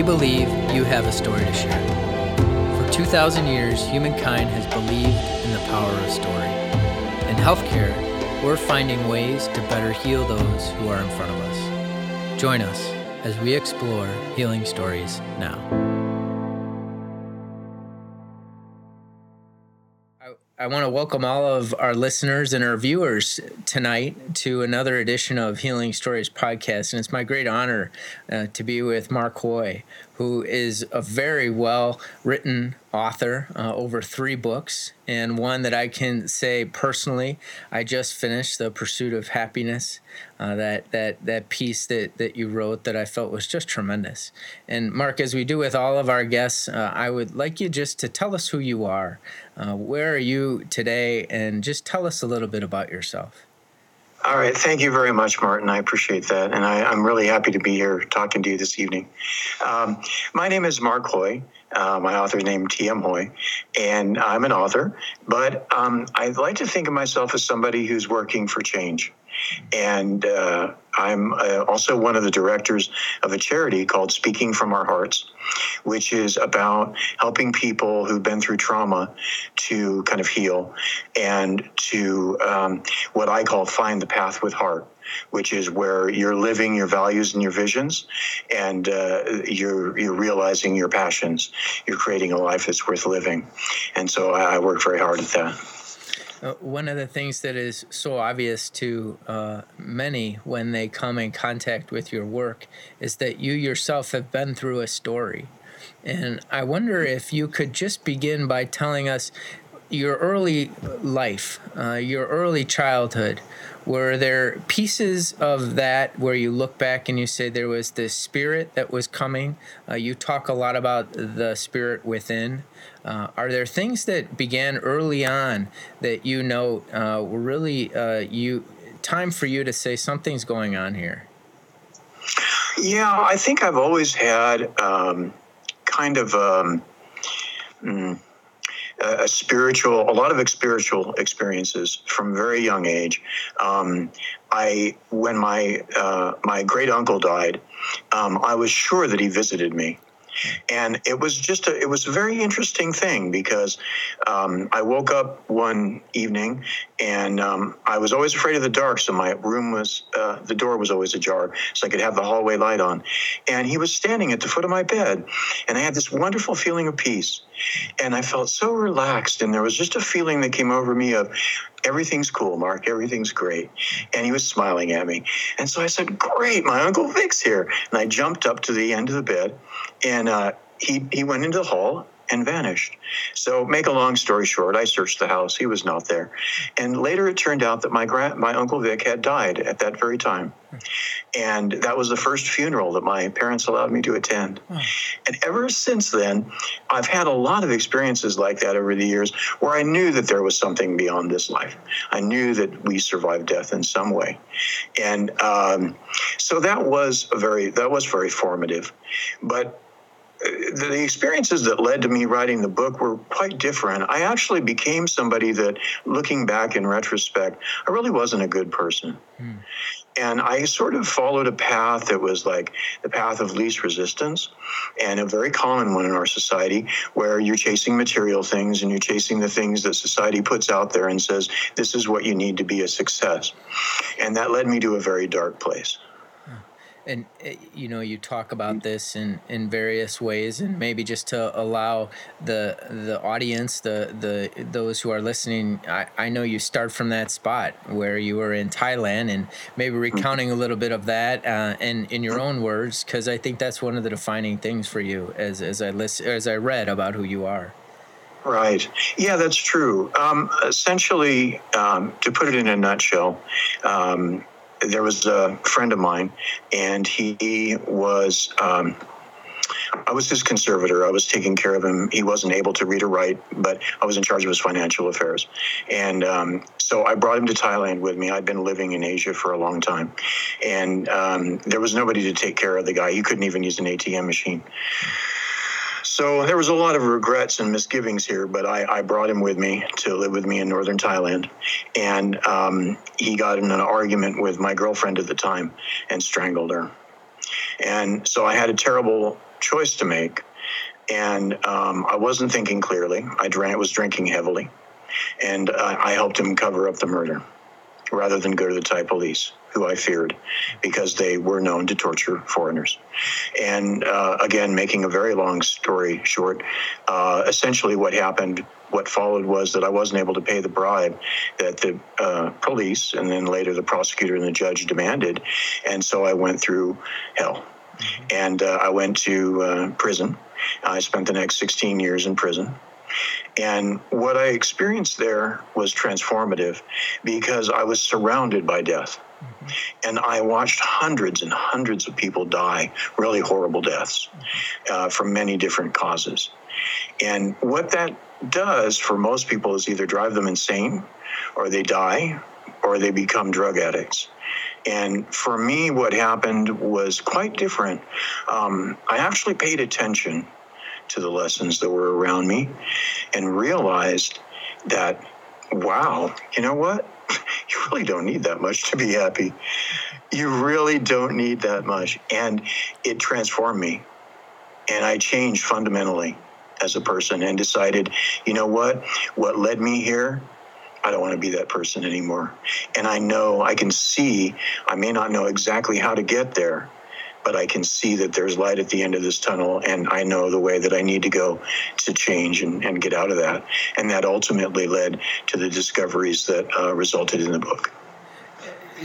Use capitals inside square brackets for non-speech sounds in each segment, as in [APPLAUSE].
We believe you have a story to share. For 2,000 years, humankind has believed in the power of story. In healthcare, we're finding ways to better heal those who are in front of us. Join us as we explore healing stories now. I want to welcome all of our listeners and our viewers tonight to another edition of Healing Stories podcast. And it's my great honor uh, to be with Mark Hoy, who is a very well written author, uh, over three books, and one that I can say personally, I just finished The Pursuit of Happiness. Uh, that that that piece that that you wrote that I felt was just tremendous. And Mark, as we do with all of our guests, uh, I would like you just to tell us who you are. Uh, where are you today, and just tell us a little bit about yourself. All right. Thank you very much, Martin. I appreciate that. And I, am really happy to be here talking to you this evening. Um, my name is Mark Hoy. Uh, my author's name T.M. Hoy, and I'm an author, but um, I like to think of myself as somebody who's working for change. And uh, I'm uh, also one of the directors of a charity called Speaking from Our Hearts, which is about helping people who've been through trauma to kind of heal and to um, what I call find the path with heart which is where you're living your values and your visions, and uh, you're you're realizing your passions. You're creating a life that's worth living, and so I, I work very hard at that. Uh, one of the things that is so obvious to uh, many when they come in contact with your work is that you yourself have been through a story. And I wonder if you could just begin by telling us your early life, uh, your early childhood. Were there pieces of that where you look back and you say there was this spirit that was coming? Uh, you talk a lot about the spirit within. Uh, are there things that began early on that you know uh, were really uh, you time for you to say something's going on here? Yeah, I think I've always had um, kind of. Um, mm, a spiritual, a lot of spiritual experiences from very young age. Um, I, when my uh, my great uncle died, um, I was sure that he visited me. And it was just a, it was a very interesting thing because um, I woke up one evening and um, I was always afraid of the dark, so my room was uh, the door was always ajar, so I could have the hallway light on. And he was standing at the foot of my bed, and I had this wonderful feeling of peace, and I felt so relaxed, and there was just a feeling that came over me of everything's cool, Mark, everything's great, and he was smiling at me, and so I said, "Great, my uncle Vic's here," and I jumped up to the end of the bed, and uh, he he went into the hall and vanished. So, make a long story short, I searched the house. He was not there. And later it turned out that my grand, my uncle Vic had died at that very time. And that was the first funeral that my parents allowed me to attend. And ever since then, I've had a lot of experiences like that over the years where I knew that there was something beyond this life. I knew that we survived death in some way. And um, so that was a very that was very formative. But the experiences that led to me writing the book were quite different. I actually became somebody that, looking back in retrospect, I really wasn't a good person. Hmm. And I sort of followed a path that was like the path of least resistance and a very common one in our society where you're chasing material things and you're chasing the things that society puts out there and says, this is what you need to be a success. And that led me to a very dark place and eh, you know you talk about this in in various ways and maybe just to allow the the audience the the those who are listening i i know you start from that spot where you were in thailand and maybe mm-hmm. recounting a little bit of that uh, and in your own words because i think that's one of the defining things for you as as i list as i read about who you are Right. Yeah, that's true. Um, essentially, um, to put it in a nutshell, um, there was a friend of mine, and he was. Um, I was his conservator. I was taking care of him. He wasn't able to read or write, but I was in charge of his financial affairs. And um, so I brought him to Thailand with me. I'd been living in Asia for a long time. And um, there was nobody to take care of the guy. He couldn't even use an ATM machine. So there was a lot of regrets and misgivings here, but I, I brought him with me to live with me in northern Thailand. And um, he got in an argument with my girlfriend at the time and strangled her. And so I had a terrible choice to make, and um, I wasn't thinking clearly. I drank, was drinking heavily, and uh, I helped him cover up the murder rather than go to the Thai police, who I feared because they were known to torture foreigners. And uh, again, making a very long story short, uh, essentially what happened, what followed was that I wasn't able to pay the bribe that the uh, police and then later the prosecutor and the judge demanded. And so I went through hell. And uh, I went to uh, prison. I spent the next 16 years in prison. And what I experienced there was transformative because I was surrounded by death. Mm-hmm. And I watched hundreds and hundreds of people die, really horrible deaths uh, from many different causes. And what that does for most people is either drive them insane, or they die, or they become drug addicts. And for me, what happened was quite different. Um, I actually paid attention to the lessons that were around me and realized that, wow, you know what? [LAUGHS] You really don't need that much to be happy. You really don't need that much. And it transformed me. And I changed fundamentally as a person and decided, you know what? What led me here I don't want to be that person anymore. And I know I can see, I may not know exactly how to get there, but I can see that there's light at the end of this tunnel, and I know the way that I need to go to change and, and get out of that. And that ultimately led to the discoveries that uh, resulted in the book.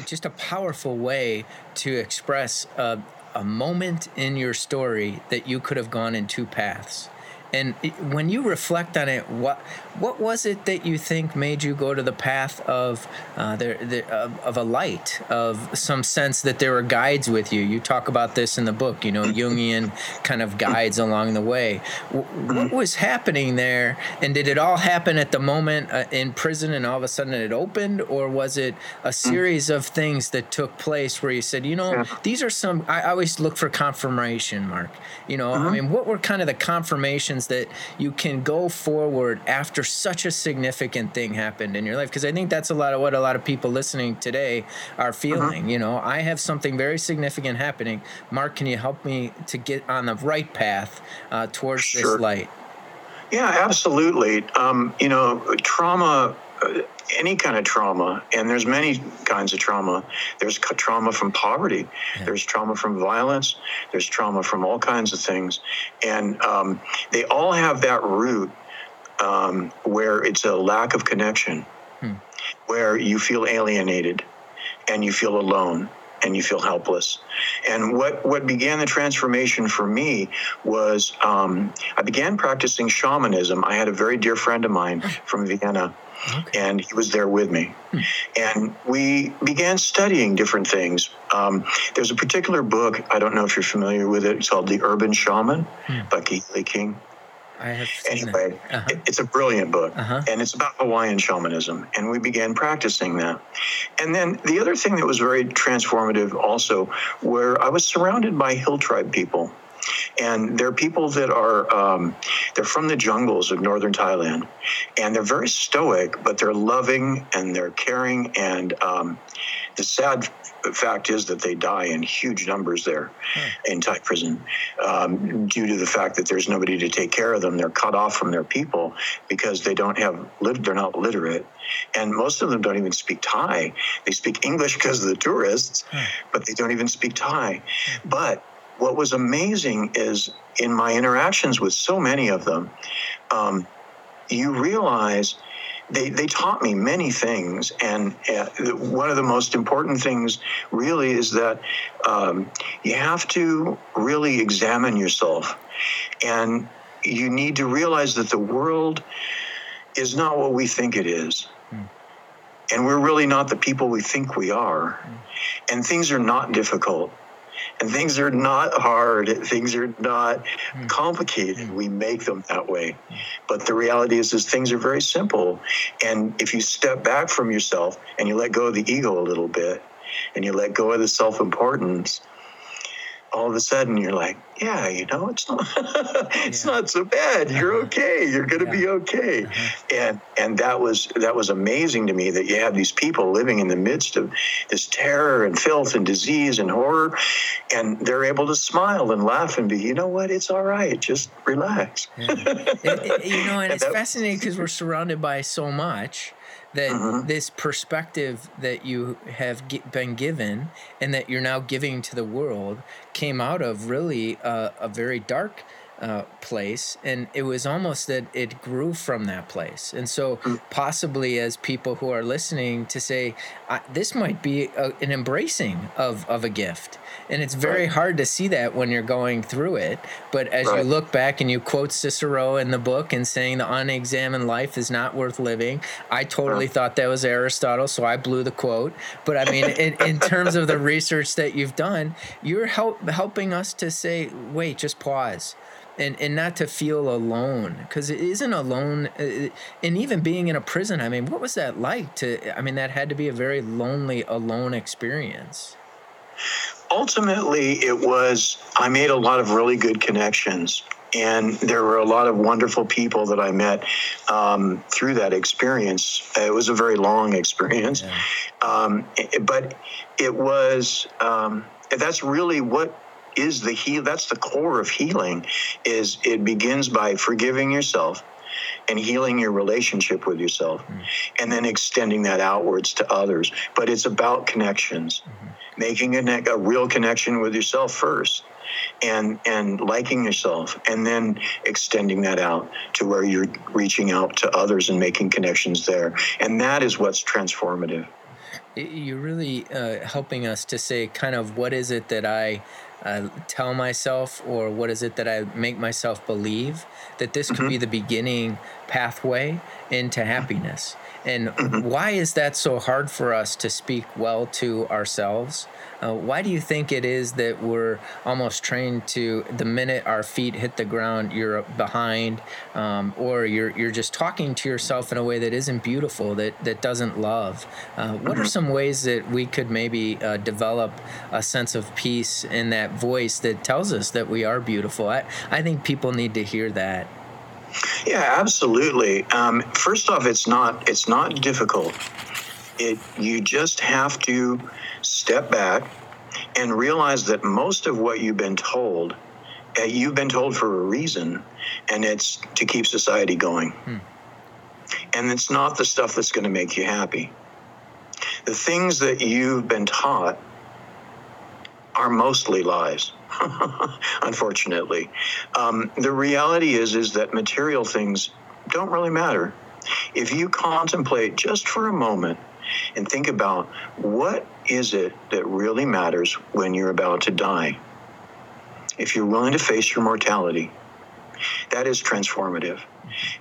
Just a powerful way to express a, a moment in your story that you could have gone in two paths. And when you reflect on it, what what was it that you think made you go to the path of uh, the, the, of, of, a light, of some sense that there were guides with you? You talk about this in the book, you know, Jungian kind of guides along the way. What was happening there, and did it all happen at the moment uh, in prison, and all of a sudden it opened, or was it a series of things that took place where you said, you know, these are some? I always look for confirmation, Mark. You know, I mean, what were kind of the confirmations? That you can go forward after such a significant thing happened in your life because i think that's a lot of what a lot of people listening today are uh-huh. feeling uh-huh. you know i have something very significant happening mark can you help me to get on the right path uh, towards sure. this light yeah absolutely um, you know trauma uh, any kind of trauma and there's many kinds of trauma there's trauma from poverty yeah. there's trauma from violence there's trauma from all kinds of things and um, they all have that root um, where it's a lack of connection hmm. where you feel alienated and you feel alone and you feel helpless. And what, what began the transformation for me was um, I began practicing shamanism. I had a very dear friend of mine from Vienna Okay. And he was there with me. Hmm. And we began studying different things. Um, there's a particular book, I don't know if you're familiar with it, it's called The Urban Shaman hmm. by Kahili King. I have anyway, it. Uh-huh. it's a brilliant book, uh-huh. and it's about Hawaiian shamanism. And we began practicing that. And then the other thing that was very transformative, also, where I was surrounded by hill tribe people and they're people that are um, they're from the jungles of northern Thailand, and they're very stoic, but they're loving and they're caring. And um, the sad fact is that they die in huge numbers there hmm. in Thai prison um, due to the fact that there's nobody to take care of them. They're cut off from their people because they don't have they're not literate, and most of them don't even speak Thai. They speak English because of the tourists, hmm. but they don't even speak Thai. Hmm. But what was amazing is in my interactions with so many of them, um, you realize they, they taught me many things. And uh, one of the most important things really is that um, you have to really examine yourself. And you need to realize that the world is not what we think it is. Mm. And we're really not the people we think we are. Mm. And things are not difficult and things are not hard. Things are not hmm. complicated. We make them that way. But the reality is is things are very simple. And if you step back from yourself and you let go of the ego a little bit and you let go of the self-importance all of a sudden you're like, yeah, you know, it's not [LAUGHS] it's yeah. not so bad. You're uh-huh. okay. You're going to yeah. be okay. Uh-huh. And and that was that was amazing to me that you have these people living in the midst of this terror and filth and disease and horror and they're able to smile and laugh and be, you know what, it's all right. Just relax. Yeah. it, it, you know, [LAUGHS] and, and it's that, fascinating because we're surrounded by so much that mm-hmm. this perspective that you have been given and that you're now giving to the world came out of really a, a very dark uh, place and it was almost that it grew from that place and so mm. possibly as people who are listening to say this might be a, an embracing of, of a gift and it's very right. hard to see that when you're going through it but as right. you look back and you quote cicero in the book and saying the unexamined life is not worth living i totally thought that was aristotle so i blew the quote but i mean in, in terms of the research that you've done you're help, helping us to say wait just pause and and not to feel alone because it isn't alone uh, and even being in a prison i mean what was that like to i mean that had to be a very lonely alone experience ultimately it was i made a lot of really good connections and there were a lot of wonderful people that I met um, through that experience. It was a very long experience, yeah. um, but it was um, that's really what is the heal that's the core of healing is it begins by forgiving yourself and healing your relationship with yourself mm-hmm. and then extending that outwards to others but it's about connections mm-hmm. making a, a real connection with yourself first and and liking yourself and then extending that out to where you're reaching out to others and making connections there and that is what's transformative you're really uh, helping us to say kind of what is it that i uh, tell myself or what is it that I make myself believe that this could mm-hmm. be the beginning pathway into happiness. And mm-hmm. why is that so hard for us to speak well to ourselves? Uh, why do you think it is that we're almost trained to the minute our feet hit the ground, you're behind, um, or you're you're just talking to yourself in a way that isn't beautiful, that that doesn't love? Uh, what mm-hmm. are some ways that we could maybe uh, develop a sense of peace in that voice that tells us that we are beautiful? I I think people need to hear that. Yeah, absolutely. Um, first off, it's not it's not difficult. It you just have to step back and realize that most of what you've been told, uh, you've been told for a reason, and it's to keep society going. Hmm. And it's not the stuff that's going to make you happy. The things that you've been taught are mostly lies. [LAUGHS] unfortunately, um, the reality is is that material things don't really matter. If you contemplate just for a moment and think about what is it that really matters when you're about to die? If you're willing to face your mortality, that is transformative.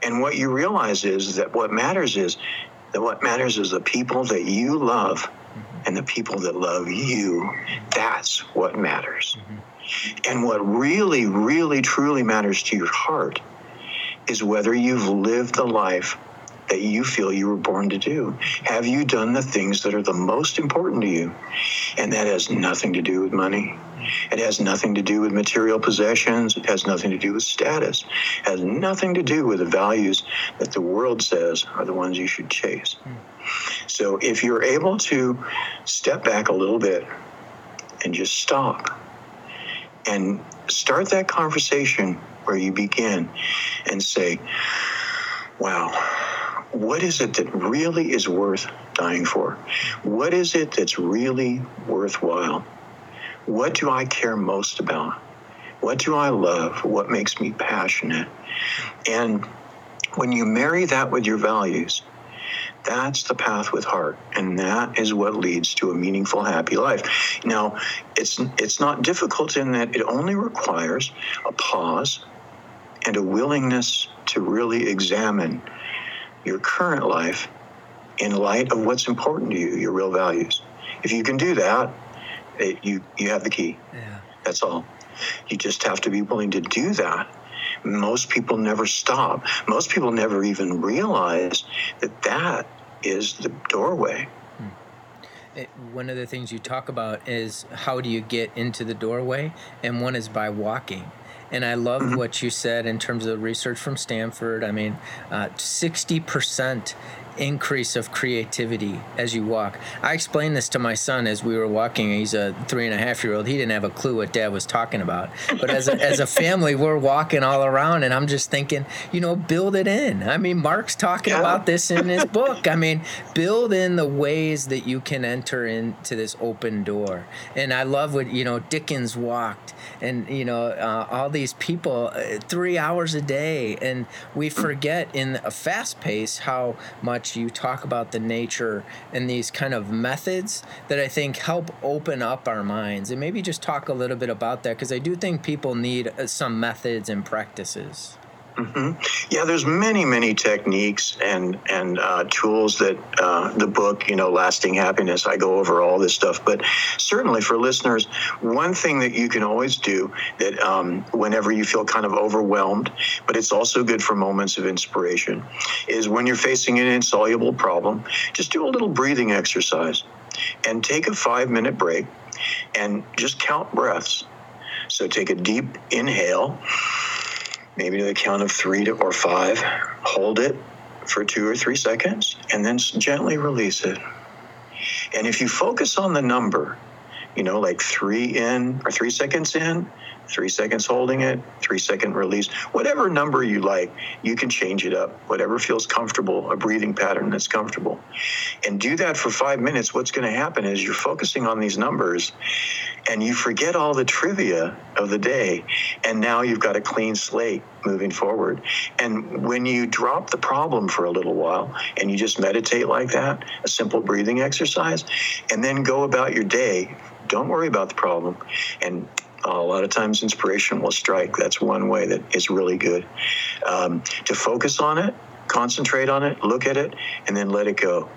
And what you realize is that what matters is that what matters is the people that you love and the people that love you. That's what matters. Mm-hmm. And what really, really, truly matters to your heart is whether you've lived the life that you feel you were born to do? Have you done the things that are the most important to you? And that has nothing to do with money. It has nothing to do with material possessions. It has nothing to do with status. It has nothing to do with the values that the world says are the ones you should chase. Hmm. So if you're able to step back a little bit and just stop and start that conversation where you begin and say, wow, what is it that really is worth dying for? What is it that's really worthwhile? What do I care most about? What do I love? What makes me passionate? And when you marry that with your values, that's the path with heart, and that is what leads to a meaningful, happy life. Now, it's it's not difficult in that it only requires a pause and a willingness to really examine your current life in light of what's important to you, your real values. If you can do that, it, you you have the key. Yeah. That's all. You just have to be willing to do that. Most people never stop. Most people never even realize that that is the doorway. it, one of the things you talk about is how do you get into the doorway, and one is by walking. And I love mm-hmm. what you said in terms of research from Stanford. I mean, uh, 60% increase of creativity as you walk. I explained this to my son as we were walking. He's a three and a half year old. He didn't have a clue what dad was talking about. But as a, [LAUGHS] as a family, we're walking all around, and I'm just thinking, you know, build it in. I mean, Mark's talking yeah. about this in his [LAUGHS] book. I mean, build in the ways that you can enter into this open door. And I love what, you know, Dickens walked, and, you know, uh, all these people uh, three hours a day. And we forget in a fast pace how much much you talk about the nature and these kind of methods that I think help open up our minds. And maybe just talk a little bit about that because I do think people need uh, some methods and practices. Mm-hmm. Yeah, there's many, many techniques and and uh, tools that uh, the book, you know, lasting happiness. I go over all this stuff, but certainly for listeners, one thing that you can always do that um, whenever you feel kind of overwhelmed, but it's also good for moments of inspiration, is when you're facing an insoluble problem, just do a little breathing exercise, and take a five minute break, and just count breaths. So take a deep inhale maybe to the count of three to, or five. Hold it for two or three seconds and then gently release it. And if you focus on the number, you know, like three in or three seconds in, three seconds holding it, three second release, whatever number you like, you can change it up, whatever feels comfortable, a breathing pattern that's comfortable. And do that for five minutes. What's going to happen is you're focusing on these numbers and you forget all the trivia of the day. And now you've got a clean slate moving forward. And when you drop the problem for a little while and you just meditate like that, a simple breathing exercise, and then go about your day, don't worry about the problem and a lot of times inspiration will strike. That's one way that is really good. Um, to focus on it, concentrate on it, look at it, and then let it go.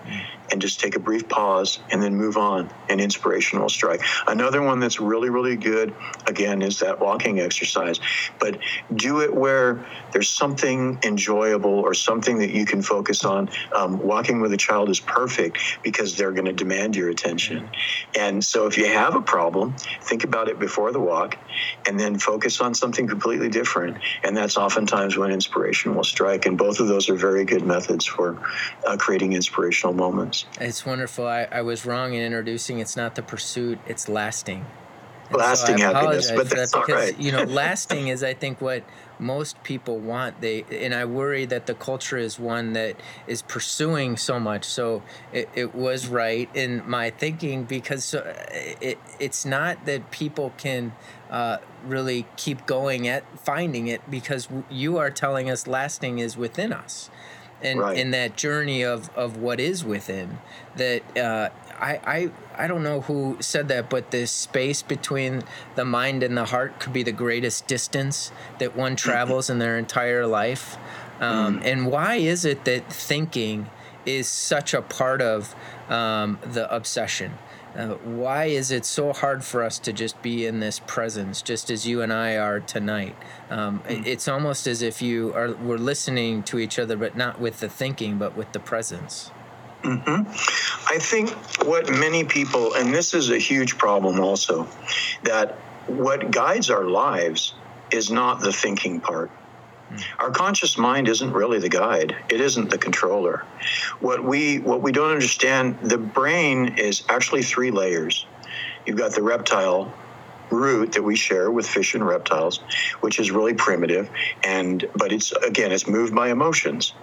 And just take a brief pause and then move on. And inspiration will strike. Another one that's really really good again is that walking exercise. But do it where there's something enjoyable or something that you can focus on. Um, walking with a child is perfect because they're going to demand your attention. And so if you have a problem think about it before the walk and then focus on something completely different. And that's oftentimes when inspiration will strike. And both of those are very good methods for uh, creating inspirational moments it's wonderful. I, I was wrong in introducing it's not the pursuit, it's lasting. And lasting so happiness, but that's that because, right. you know, [LAUGHS] lasting is, I think, what most people want. They and I worry that the culture is one that is pursuing so much. So it, it was right in my thinking because it, it's not that people can uh, really keep going at finding it because you are telling us lasting is within us and right. in that journey of of what is within that uh, I, I I don't know who said that, but the space between the mind and the heart could be the greatest distance that one mm-hmm. travels in their entire life. Um, mm. And why is it that thinking is such a part of um, the obsession? Uh, why is it so hard for us to just be in this presence, just as you and I are tonight? Um, mm. It's almost as if you are we're listening to each other, but not with the thinking, but with the presence. Mm-hmm. I think what many people, and this is a huge problem also, that what guides our lives is not the thinking part. Our conscious mind isn't really the guide. It isn't the controller. What we what we don't understand, the brain is actually three layers. You've got the reptile root that we share with fish and reptiles, which is really primitive, and but it's again it's moved by emotions.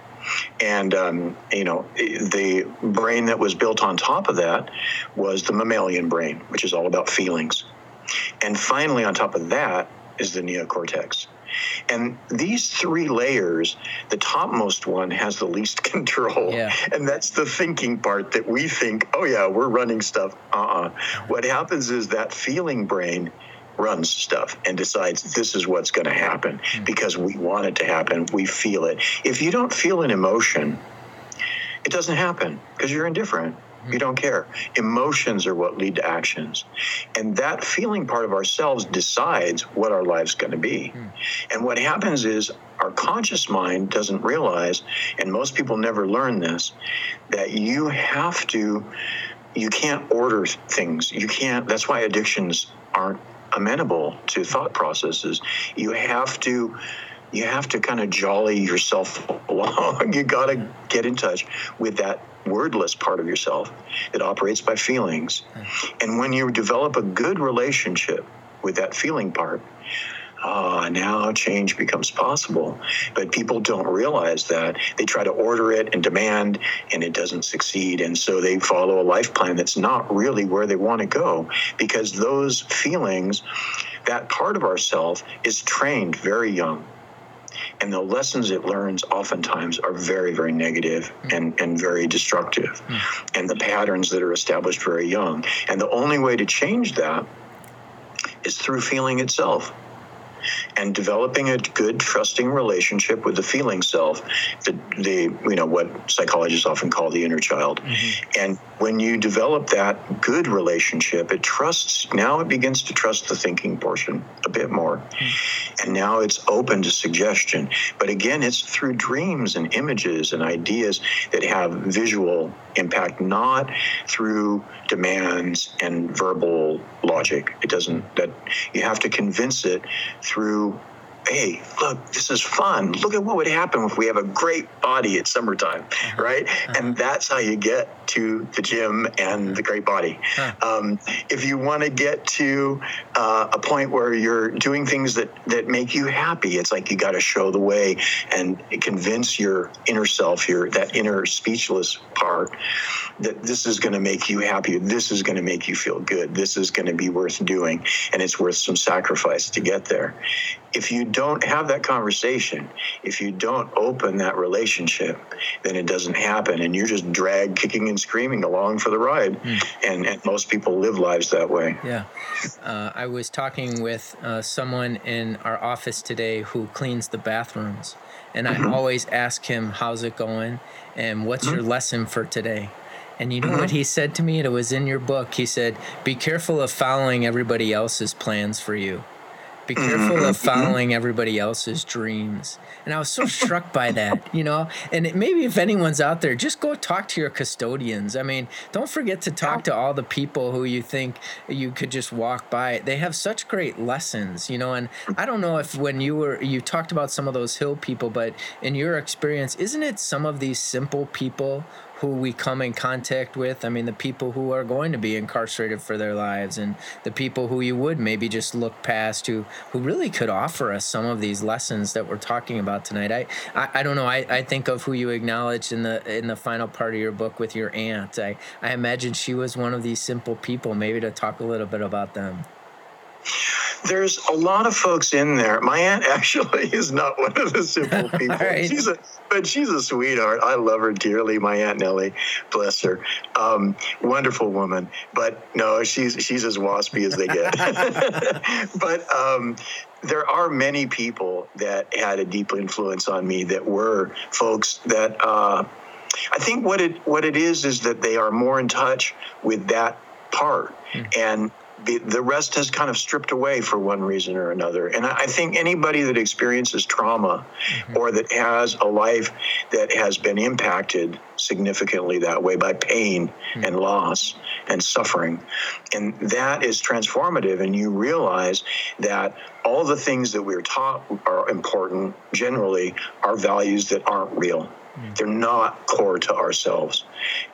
And um, you know the brain that was built on top of that was the mammalian brain, which is all about feelings. And finally, on top of that is the neocortex and these three layers, the topmost one has the least [LAUGHS] control. Yeah. And that's the thinking part that we think, oh, yeah, we're running stuff. Uh uh-uh. uh What happens is that feeling brain runs stuff and decides this is what's going to happen mm-hmm. because we want it to happen. We feel it. If you don't feel an emotion, it doesn't happen because you're indifferent. You don't care. Emotions are what lead to actions. And that feeling part of ourselves decides what our life's going to be. Mm. And what happens is our conscious mind doesn't realize, and most people never learn this, that you have to you can't order things. You can't. That's why addictions aren't amenable to thought processes. You have to you have to kind of jolly yourself [LAUGHS] along. you got to get in touch with that wordless part of yourself that operates by feelings. And when you develop a good relationship with that feeling part, ah, now change becomes possible. But people don't realize that. They try to order it and demand, and it doesn't succeed. And so they follow a life plan that's not really where they want to go because those feelings, that part of ourself, is trained very young. And the lessons it learns oftentimes are very, very negative and, and very destructive. Mm. And the patterns that are established very young. And the only way to change that is through feeling itself and developing a good trusting relationship with the feeling self the, the you know what psychologists often call the inner child mm-hmm. and when you develop that good relationship it trusts now it begins to trust the thinking portion a bit more mm-hmm. and now it's open to suggestion but again it's through dreams and images and ideas that have visual impact not through demands and verbal logic. It doesn't that you have to convince it through hey, look, this is fun. Look at what would happen if we have a great body at summertime, uh-huh. right? Uh-huh. And that's how you get to the gym and the great body. Uh-huh. Um, if you want to get to uh, a point where you're doing things that, that make you happy, it's like you got to show the way and convince your inner self, your that inner speechless part, that this is going to make you happy. This is going to make you feel good. This is going to be worth doing, and it's worth some sacrifice to get there if you don't have that conversation, if you don't open that relationship, then it doesn't happen. And you're just dragged kicking and screaming along for the ride. Mm. And, and most people live lives that way. Yeah. Uh, I was talking with uh, someone in our office today who cleans the bathrooms. And I mm-hmm. always ask him, How's it going? And what's mm-hmm. your lesson for today? And you know mm-hmm. what he said to me? It was in your book. He said, Be careful of following everybody else's plans for you. Be mm-hmm, careful mm-hmm. of following everybody else's dreams. And I was so struck by that, you know. And it, maybe if anyone's out there, just go talk to your custodians. I mean, don't forget to talk to all the people who you think you could just walk by. They have such great lessons, you know. And I don't know if when you were you talked about some of those hill people, but in your experience, isn't it some of these simple people who we come in contact with. I mean, the people who are going to be incarcerated for their lives, and the people who you would maybe just look past, who who really could offer us some of these lessons that we're talking about tonight. I I, I don't know. I, I think of who you acknowledged in the in the final part of your book with your aunt. I I imagine she was one of these simple people. Maybe to talk a little bit about them there's a lot of folks in there. My aunt [LAUGHS] actually is not one of the simple [LAUGHS] people. right. She's a, but she's a sweetheart. I love her dearly. My aunt Nellie, bless her, um, wonderful woman. But no, she's she's as waspy as they get. [LAUGHS] but um, there are many people that had a deep influence on me that were folks that. Uh, I think what it what it is is that they are more in touch with that part, mm. and the, the rest has kind of stripped away for one reason or another. And I think anybody that experiences trauma mm-hmm. or that has a life that has been impacted significantly that way by pain mm-hmm. and loss and suffering, and that is transformative. And you realize that all the things that we're taught are important generally are values that aren't real. They're not core to ourselves.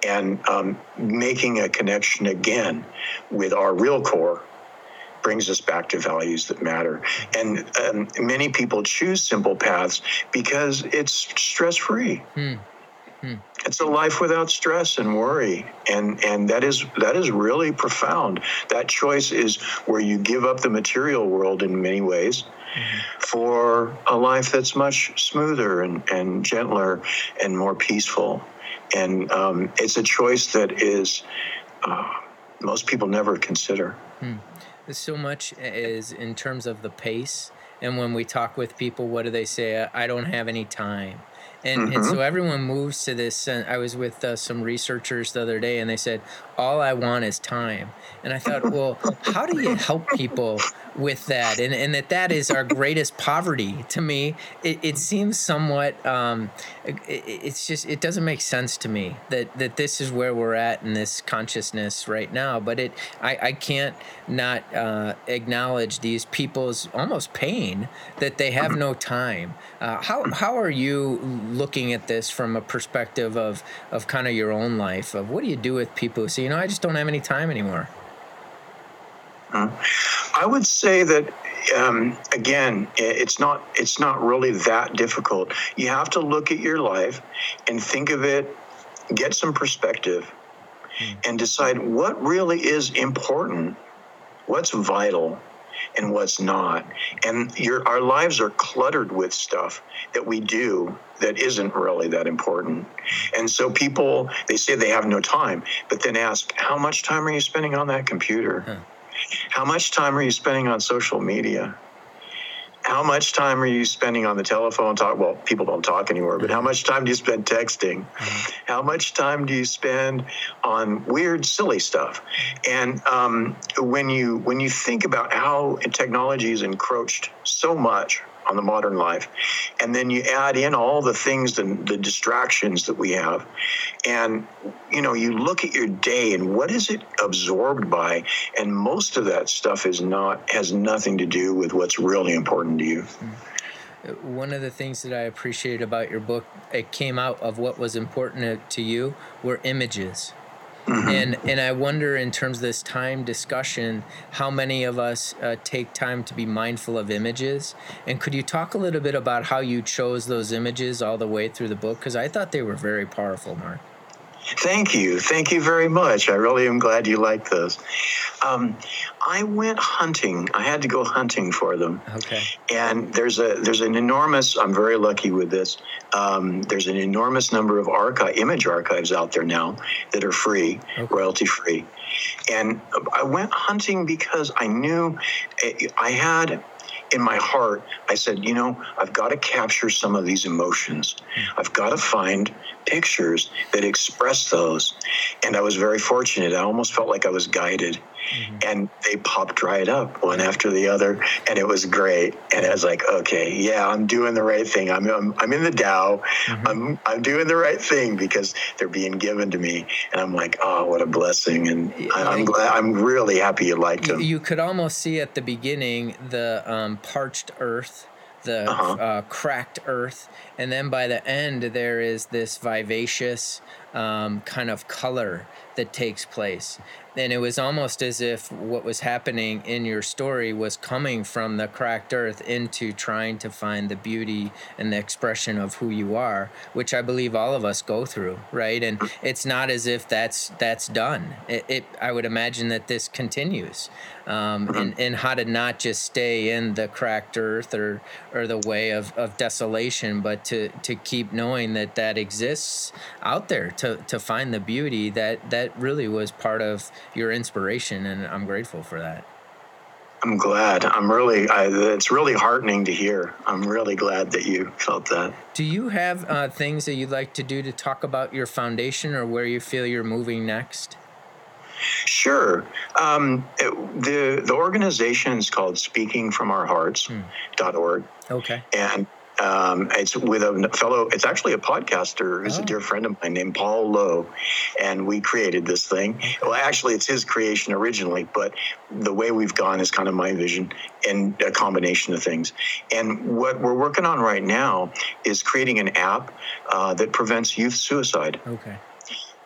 And um, making a connection again with our real core brings us back to values that matter. And um, many people choose simple paths because it's stress free. Hmm. Hmm. It's a life without stress and worry, and and that is that is really profound. That choice is where you give up the material world in many ways for a life that's much smoother and, and gentler and more peaceful. And um, it's a choice that is uh, most people never consider. Hmm. So much is in terms of the pace. And when we talk with people, what do they say? I don't have any time and mm-hmm. and so everyone moves to this. And I was with uh, some researchers the other day, and they said, "All I want is time." And I thought, well, how do you help people with that and, and that that is our greatest poverty to me. It, it seems somewhat um, it, it's just it doesn't make sense to me that that this is where we're at in this consciousness right now but it i, I can't not uh, acknowledge these people's almost pain that they have no time. Uh, how, how are you looking at this from a perspective of of kind of your own life? Of what do you do with people? Who say you know i just don't have any time anymore I would say that um, again, it's not it's not really that difficult. You have to look at your life and think of it, get some perspective, mm. and decide what really is important, what's vital, and what's not. And your our lives are cluttered with stuff that we do that isn't really that important. And so people they say they have no time, but then ask, how much time are you spending on that computer? How much time are you spending on social media? How much time are you spending on the telephone talk? Well, people don't talk anymore, but how much time do you spend texting? How much time do you spend on weird, silly stuff? And um, when you when you think about how technology has encroached so much on the modern life. And then you add in all the things, the, the distractions that we have. And, you know, you look at your day and what is it absorbed by? And most of that stuff is not, has nothing to do with what's really important to you. Mm-hmm. One of the things that I appreciated about your book, it came out of what was important to you were images Mm-hmm. And and I wonder in terms of this time discussion, how many of us uh, take time to be mindful of images? And could you talk a little bit about how you chose those images all the way through the book? Because I thought they were very powerful, Mark. Thank you. Thank you very much. I really am glad you like those. Um, I went hunting. I had to go hunting for them. Okay. And there's a there's an enormous. I'm very lucky with this. Um, there's an enormous number of archive image archives out there now that are free, okay. royalty free. And I went hunting because I knew I had in my heart, I said, you know, I've got to capture some of these emotions. I've got to find pictures that express those. And I was very fortunate. I almost felt like I was guided. Mm-hmm. And they popped right up one after the other. And it was great. And I was like, okay, yeah, I'm doing the right thing. I'm, I'm, I'm in the Tao. Mm-hmm. I'm, I'm doing the right thing because they're being given to me. And I'm like, oh, what a blessing. And I, am glad, I'm really happy you liked them. You could almost see at the beginning the um, parched earth the uh-huh. uh, cracked earth, and then by the end there is this vivacious um, kind of color that takes place. And it was almost as if what was happening in your story was coming from the cracked earth into trying to find the beauty and the expression of who you are which i believe all of us go through right? And it's not as if that's that's done. It, it i would imagine that this continues um, and, and how to not just stay in the cracked earth or or the way of, of desolation but to to keep knowing that that exists out there to to find the beauty that that really was part of your inspiration, and I'm grateful for that. I'm glad. I'm really. I, it's really heartening to hear. I'm really glad that you felt that. Do you have uh, things that you'd like to do to talk about your foundation or where you feel you're moving next? Sure. Um, it, the the organization is called Speaking from Our Hearts.org. Hmm. Okay. And um, it's with a fellow, it's actually a podcaster who's oh. a dear friend of mine named Paul Lowe. And we created this thing. Well, actually, it's his creation originally, but the way we've gone is kind of my vision and a combination of things. And what we're working on right now is creating an app uh, that prevents youth suicide. Okay.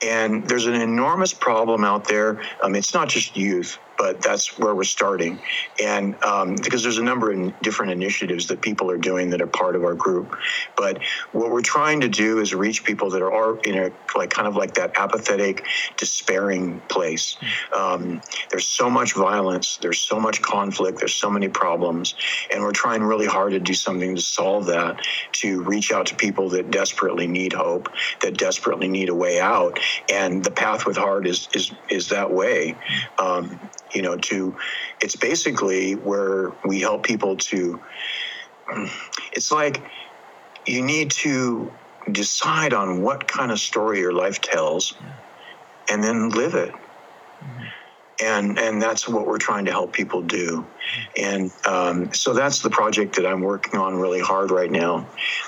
And there's an enormous problem out there. Um, it's not just youth, but that's where we're starting. And um, because there's a number of different initiatives that people are doing that are part of our group. But what we're trying to do is reach people that are in a like kind of like that apathetic, despairing place. Um, there's so much violence, there's so much conflict, there's so many problems, and we're trying really hard to do something to solve that. To reach out to people that desperately need hope, that desperately need a way out, and the path with heart is is is that way. Um, you know to it's basically where we help people to it's like you need to decide on what kind of story your life tells and then live it. Mm-hmm. and and that's what we're trying to help people do. And um, so that's the project that i'm working on really hard right now.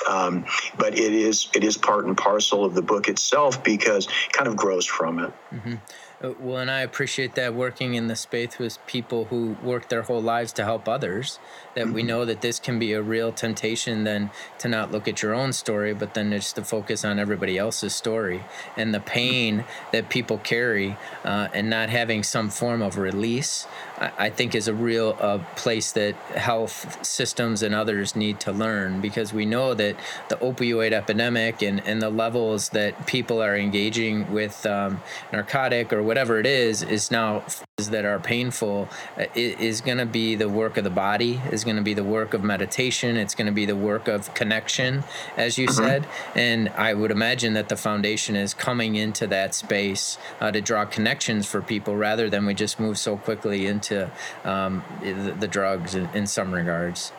Um, but it is it is part and parcel of the book itself because it kind of grows from it. Mm-hmm. Uh, well, and I appreciate that working in the space with people who work their whole lives to help others. That mm-hmm. we know that this can be a real temptation then to not look at your own story, but then just to focus on everybody else's story and the pain that people carry, uh, and not having some form of release. I, I think is a real uh, place that health systems and others need to learn because we know that the opioid epidemic and, and the levels that people are engaging with um, narcotic or whatever it is is now that are painful uh, is going to be the work of the body is going to be the work of meditation it's going to be the work of connection as you mm-hmm. said and i would imagine that the foundation is coming into that space uh, to draw connections for people rather than we just move so quickly into um, the, the, drugs in, in some regards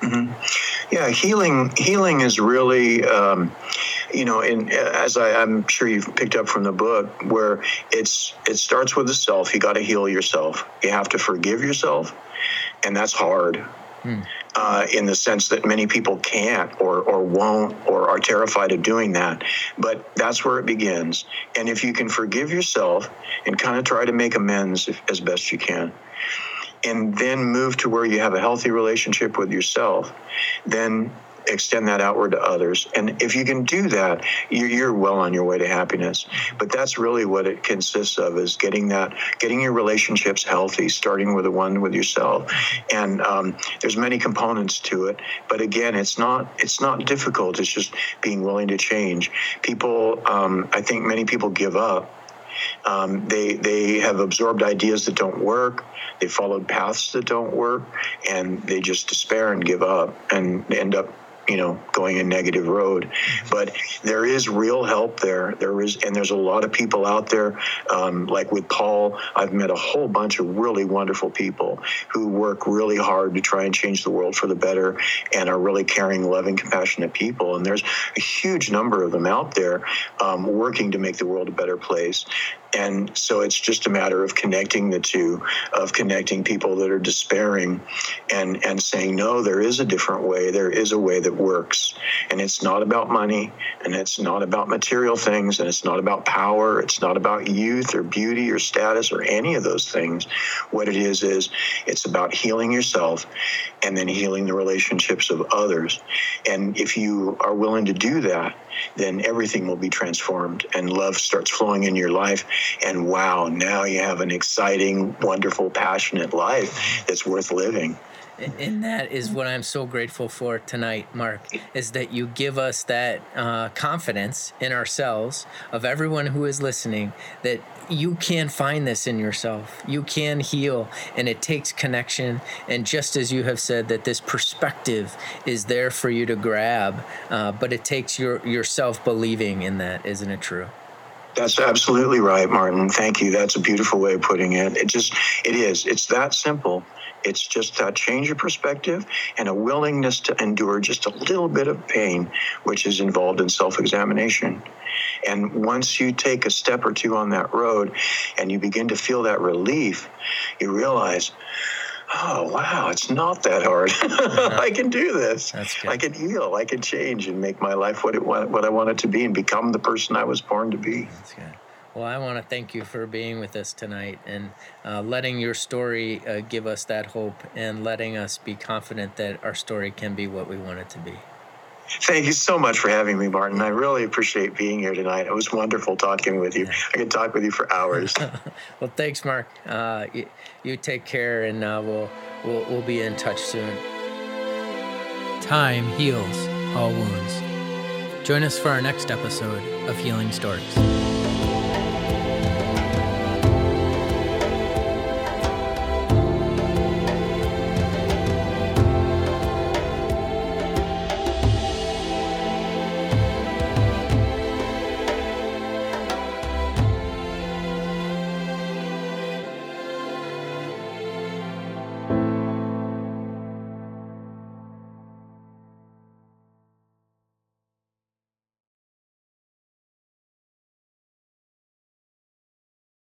Mm-hmm. Yeah, healing healing is really, um, you know, in as I, am sure you've picked up from the book, where it's it starts with the self. You got to heal yourself. You have to forgive yourself, and that's hard. Hmm. Uh, in the sense that many people can't or, or won't or are terrified of doing that. But that's where it begins. And if you can forgive yourself and kind of try to make amends if, as best you can, and then move to where you have a healthy relationship with yourself, then extend that outward to others. And if you can do that, you're well on your way to happiness. But that's really what it consists of: is getting that, getting your relationships healthy, starting with the one with yourself. And um, there's many components to it. But again, it's not it's not difficult. It's just being willing to change. People, um, I think, many people give up um, they they have absorbed ideas that don't work. They followed paths that don't work, and they just despair and give up and end up you know going a negative road. But there is real help there. There is and there's a lot of people out there um, like with paul i've met a whole bunch of really wonderful people who work really hard to try and change the world for the better and are really caring loving compassionate people. And there's a huge number of them out there um, working to make the world a better place and so it's just a matter of connecting the two of connecting people that are despairing and and saying no there is a different way. There is a way that works. And it's not about money and it's not about material things and it's not about power. It's not about youth or beauty or status or any of those things. What it is is it's about healing yourself and then healing the relationships of others. And if you are willing to do that then everything will be transformed and love starts flowing in your life. And wow, now you have an exciting, wonderful, passionate life that's worth living. And that is what I'm so grateful for tonight, Mark, is that you give us that uh, confidence in ourselves of everyone who is listening that you can find this in yourself. You can heal, and it takes connection. And just as you have said, that this perspective is there for you to grab, uh, but it takes your yourself believing in that. Isn't it true? That's absolutely right, Martin. Thank you. That's a beautiful way of putting it. It just, it is. It's that simple. It's just that change of perspective and a willingness to endure just a little bit of pain, which is involved in self examination. And once you take a step or two on that road and you begin to feel that relief, you realize, oh wow it's not that hard. [LAUGHS] I can do this. I can heal. I can change and make my life what it what i want it to be and become the person i was born to be. That's good. Well, I want to thank you for being with us tonight and uh, letting your story uh, give us that hope and letting us be confident that our story can be what we want it to be. Thank you so much for having me, Martin. I really appreciate being here tonight. It was wonderful talking with you. I could talk with you for hours. [LAUGHS] well, thanks, Mark. Uh, you, you, take care, and uh, we'll, we'll we'll be in touch soon. Time heals all wounds. Join us for our next episode of Healing Stories.